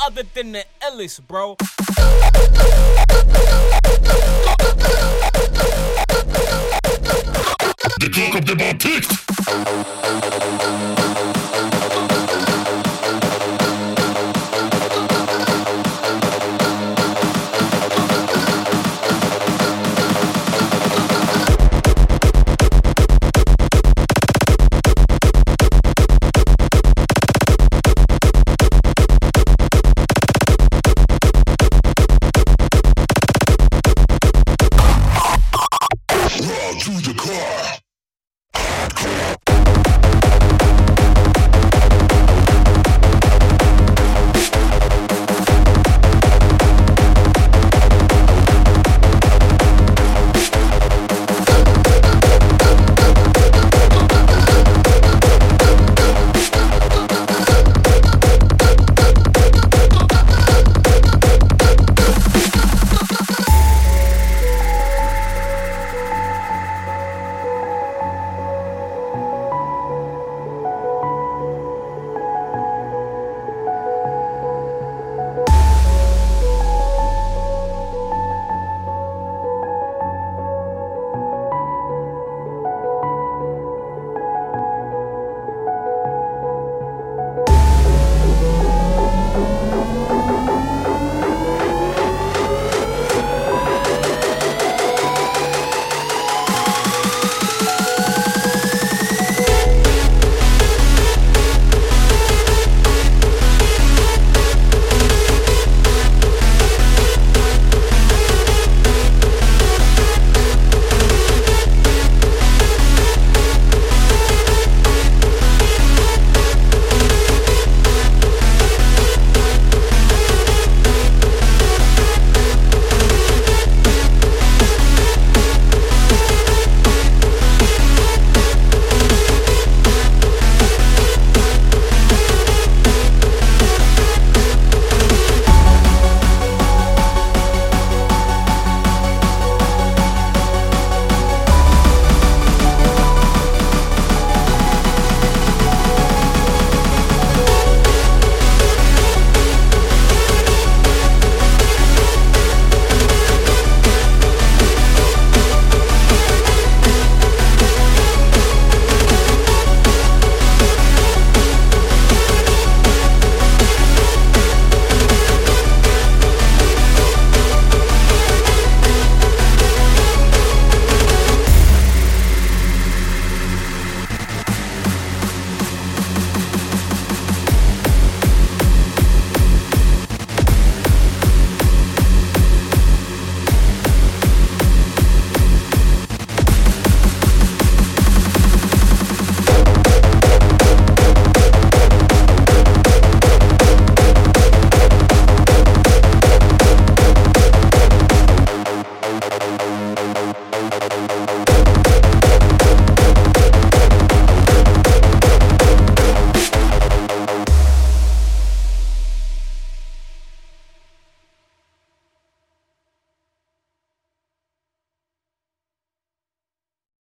other than the illest, bro. To